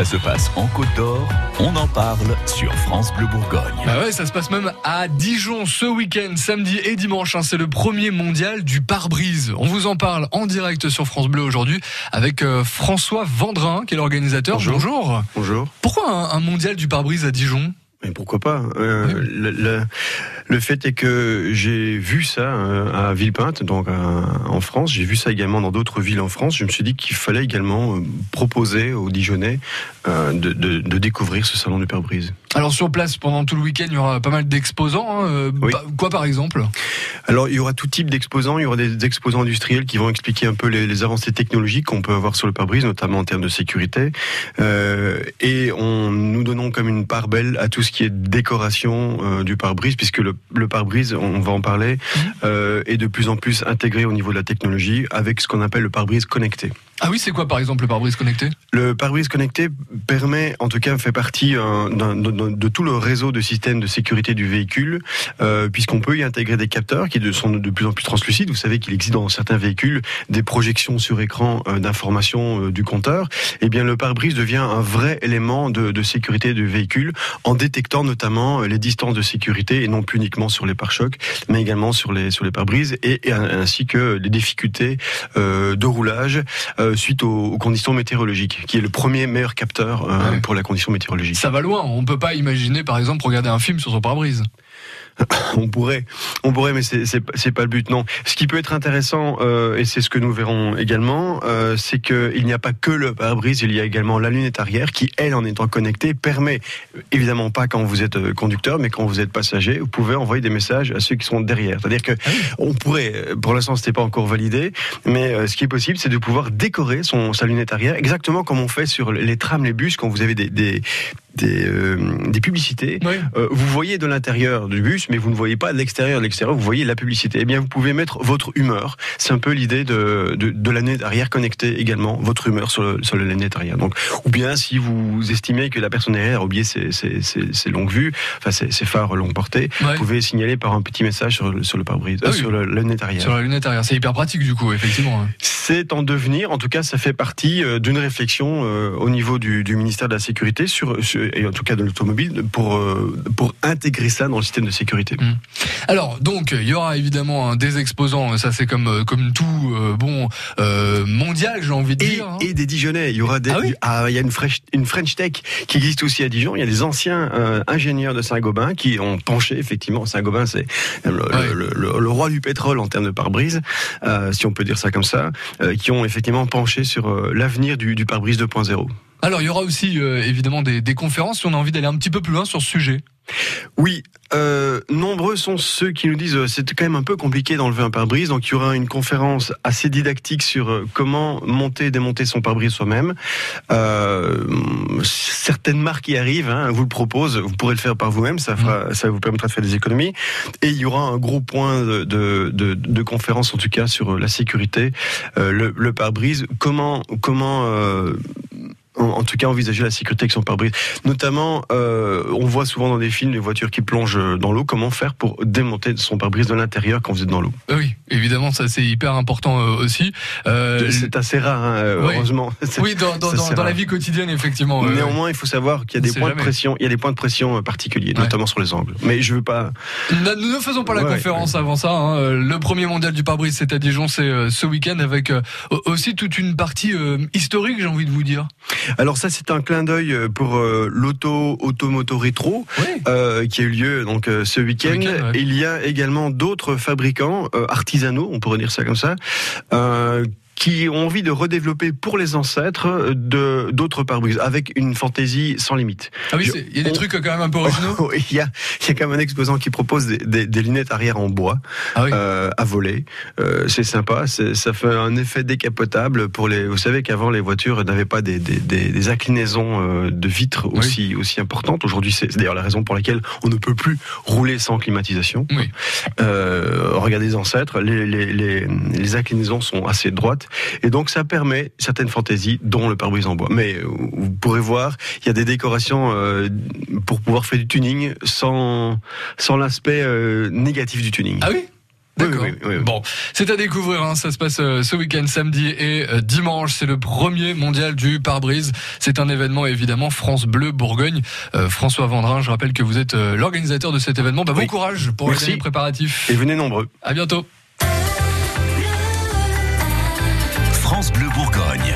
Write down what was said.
Ça se passe en Côte d'Or, on en parle sur France Bleu Bourgogne. Bah ouais, ça se passe même à Dijon ce week-end, samedi et dimanche. hein. C'est le premier mondial du pare-brise. On vous en parle en direct sur France Bleu aujourd'hui avec euh, François Vendrin, qui est l'organisateur. Bonjour. Bonjour. Pourquoi un, un mondial du pare-brise à Dijon? Mais pourquoi pas euh, Oui. le, le- le fait est que j'ai vu ça euh, à Villepinte, donc euh, en France. J'ai vu ça également dans d'autres villes en France. Je me suis dit qu'il fallait également euh, proposer aux Dijonnais euh, de, de- de découvrir ce salon du pare-brise. Alors sur place, pendant tout le week-end, il y aura pas mal d'exposants. hein. Oui. quoi par exemple? Alors, il y aura tout type d'exposants. Il y aura des exposants industriels qui vont expliquer un peu les, les avancées technologiques qu'on peut avoir sur le pare-brise, notamment en termes de sécurité. Euh, et on, nous donnons comme une part belle à tout ce qui est décoration euh, du pare-brise, puisque le, le pare-brise, on va en parler, euh, est de plus en plus intégré au niveau de la technologie avec ce qu'on appelle le pare-brise connecté. Ah oui, c'est quoi par exemple le pare-brise connecté? Le pare-brise connecté permet, en tout cas, fait partie euh, de, de- tout le réseau de systèmes de sécurité du véhicule, euh, puisqu'on peut y intégrer des capteurs qui sont de plus en plus translucides. Vous savez qu'il existe dans certains véhicules des projections sur écran euh, d'informations euh, du compteur. Eh bien, le pare-brise devient un vrai élément de, de sécurité du véhicule en détectant notamment euh, les distances de sécurité et non plus uniquement sur les pare-chocs, mais également sur les sur les pare-brises et, et ainsi que les difficultés de roulage euh, suite aux, aux conditions météorologiques, qui est le premier meilleur capteur euh, Ouais. pour la condition météorologique. Ça va loin. On peut pas imaginer par exemple regarder un film sur son pare-brise. On pourrait, on pourrait, mais c'est pas le but, non. Ce qui peut être intéressant, euh, et c'est ce que nous verrons également, euh, c'est que il n'y a pas que le pare-brise, il y a également la lunette arrière qui, elle, en étant connectée, permet évidemment pas quand vous êtes euh, conducteur, mais quand vous êtes passager, vous pouvez envoyer des messages à ceux qui sont derrière. C'est-à-dire que on pourrait, pour l'instant, c'était pas encore validé, mais euh, ce qui est possible, c'est de pouvoir décorer son sa lunette arrière, exactement comme on fait sur les trams, les bus, quand vous avez des des des, euh, des publicités. Oui. Euh, vous voyez de l'intérieur du bus, mais vous ne voyez pas de l'extérieur. De l'extérieur, vous voyez la publicité. Eh bien, vous pouvez mettre votre humeur. C'est un peu l'idée de, de, de la lunette arrière connecter également votre humeur sur le, sur lunette arrière. Donc, ou bien si vous estimez que la personne derrière a oublié ses, ses, ses, ses longues vues, enfin ses, ses phares longue portée, vous pouvez signaler par un petit message sur, sur le pare-brise, Ah euh, oui. sur la lunette arrière. Sur la lunette arrière, c'est hyper pratique du coup, effectivement. C'est en devenir, en tout cas, ça fait partie d'une réflexion au niveau du, du ministère de la Sécurité, sur, sur- et en tout cas de l'automobile, pour, euh, pour intégrer ça dans le système de sécurité. Alors, donc, il y aura évidemment hein, des exposants, ça c'est comme, euh, comme tout euh, bon euh, mondial, j'ai envie de Et, dire. hein. et des Dijonnais, il y aura des, Ah oui ah, il y a une French, une French Tech qui existe aussi à Dijon. Il y a des anciens euh, ingénieurs de Saint-Gobain qui ont penché effectivement. Saint-Gobain, c'est le, Ouais. le- le- le roi du pétrole en termes de pare-brise, euh, si on peut dire ça comme ça, euh, qui ont effectivement penché sur euh, l'avenir du, du pare-brise 2.0. Alors, il y aura aussi euh, évidemment des, des conférences si on a envie d'aller un petit peu plus loin sur ce sujet. Oui, euh, nombreux sont ceux qui nous disent euh, c'est quand même un peu compliqué d'enlever un pare-brise. Donc il y aura une conférence assez didactique sur euh, comment monter et démonter son pare-brise soi-même. Euh, certaines marques y arrivent, hein, vous le proposent, vous pourrez le faire par vous-même, ça, fera, ça vous permettra de faire des économies. Et il y aura un gros point de, de, de, de conférence en tout cas sur la sécurité, euh, le, le pare-brise, comment comment euh, en, en tout cas envisager la sécurité avec son pare-brise. Notamment, euh, on voit souvent dans des films des voitures qui plongent dans l'eau. Comment faire pour démonter son pare-brise de l'intérieur quand vous êtes dans l'eau? Euh, Oui, évidemment, ça c'est hyper important euh, aussi. Euh, C'est assez rare, hein, euh, oui. heureusement. oui, dans, la vie quotidienne, effectivement. euh, Néanmoins, il faut savoir qu'il y a des points jamais. de pression. Il y a des points de pression euh, particuliers, Ouais. notamment sur les angles. Mais je veux pas. Nous ne faisons pas la Ouais, conférence avant ça. hein. Le premier mondial du pare-brise, c'est à Dijon, c'est euh, ce week-end avec euh, aussi toute une partie euh, historique, j'ai envie de vous dire. Alors ça, c'est un clin d'œil euh, pour euh, l'auto automoto rétro. Euh, qui a eu lieu donc euh, ce week-end. ouais. Il y a également d'autres fabricants artisanaux, on pourrait dire ça comme ça, qui ont envie de redévelopper pour les ancêtres euh, de d'autres pare-brises avec une fantaisie sans limite. Ah oui, il y a des on- trucs quand même un peu originaux. il y a il y a quand même un exposant qui propose des, des- des lunettes arrière en bois Ah oui. euh, à voler. Euh, c'est sympa, ça fait un effet décapotable pour les. Vous savez qu'avant les voitures n'avaient pas des, des, des, des inclinaisons euh, de vitres aussi aussi importantes. Aujourd'hui, c'est c'est d'ailleurs la raison pour laquelle on ne peut plus rouler sans climatisation. Oui. Euh, regardez les ancêtres, les, les, les, les inclinaisons sont assez droites et donc ça permet certaines fantaisies, dont le pare-brise en bois. Mais euh, vous pourrez voir, il y a des décorations euh, pour pouvoir faire du tuning sans sans l'aspect euh, négatif du tuning. Ah oui? D'accord. Bon, c'est à découvrir. Hein. Ça se passe euh, ce week-end, samedi et euh, dimanche. C'est le premier mondial du pare-brise. C'est un événement évidemment France Bleu Bourgogne. Euh, François Vendrin, je rappelle que vous êtes l'organisateur de cet événement. Bah, bon courage pour les préparatifs. Et venez nombreux. À bientôt. France Bleu Bourgogne.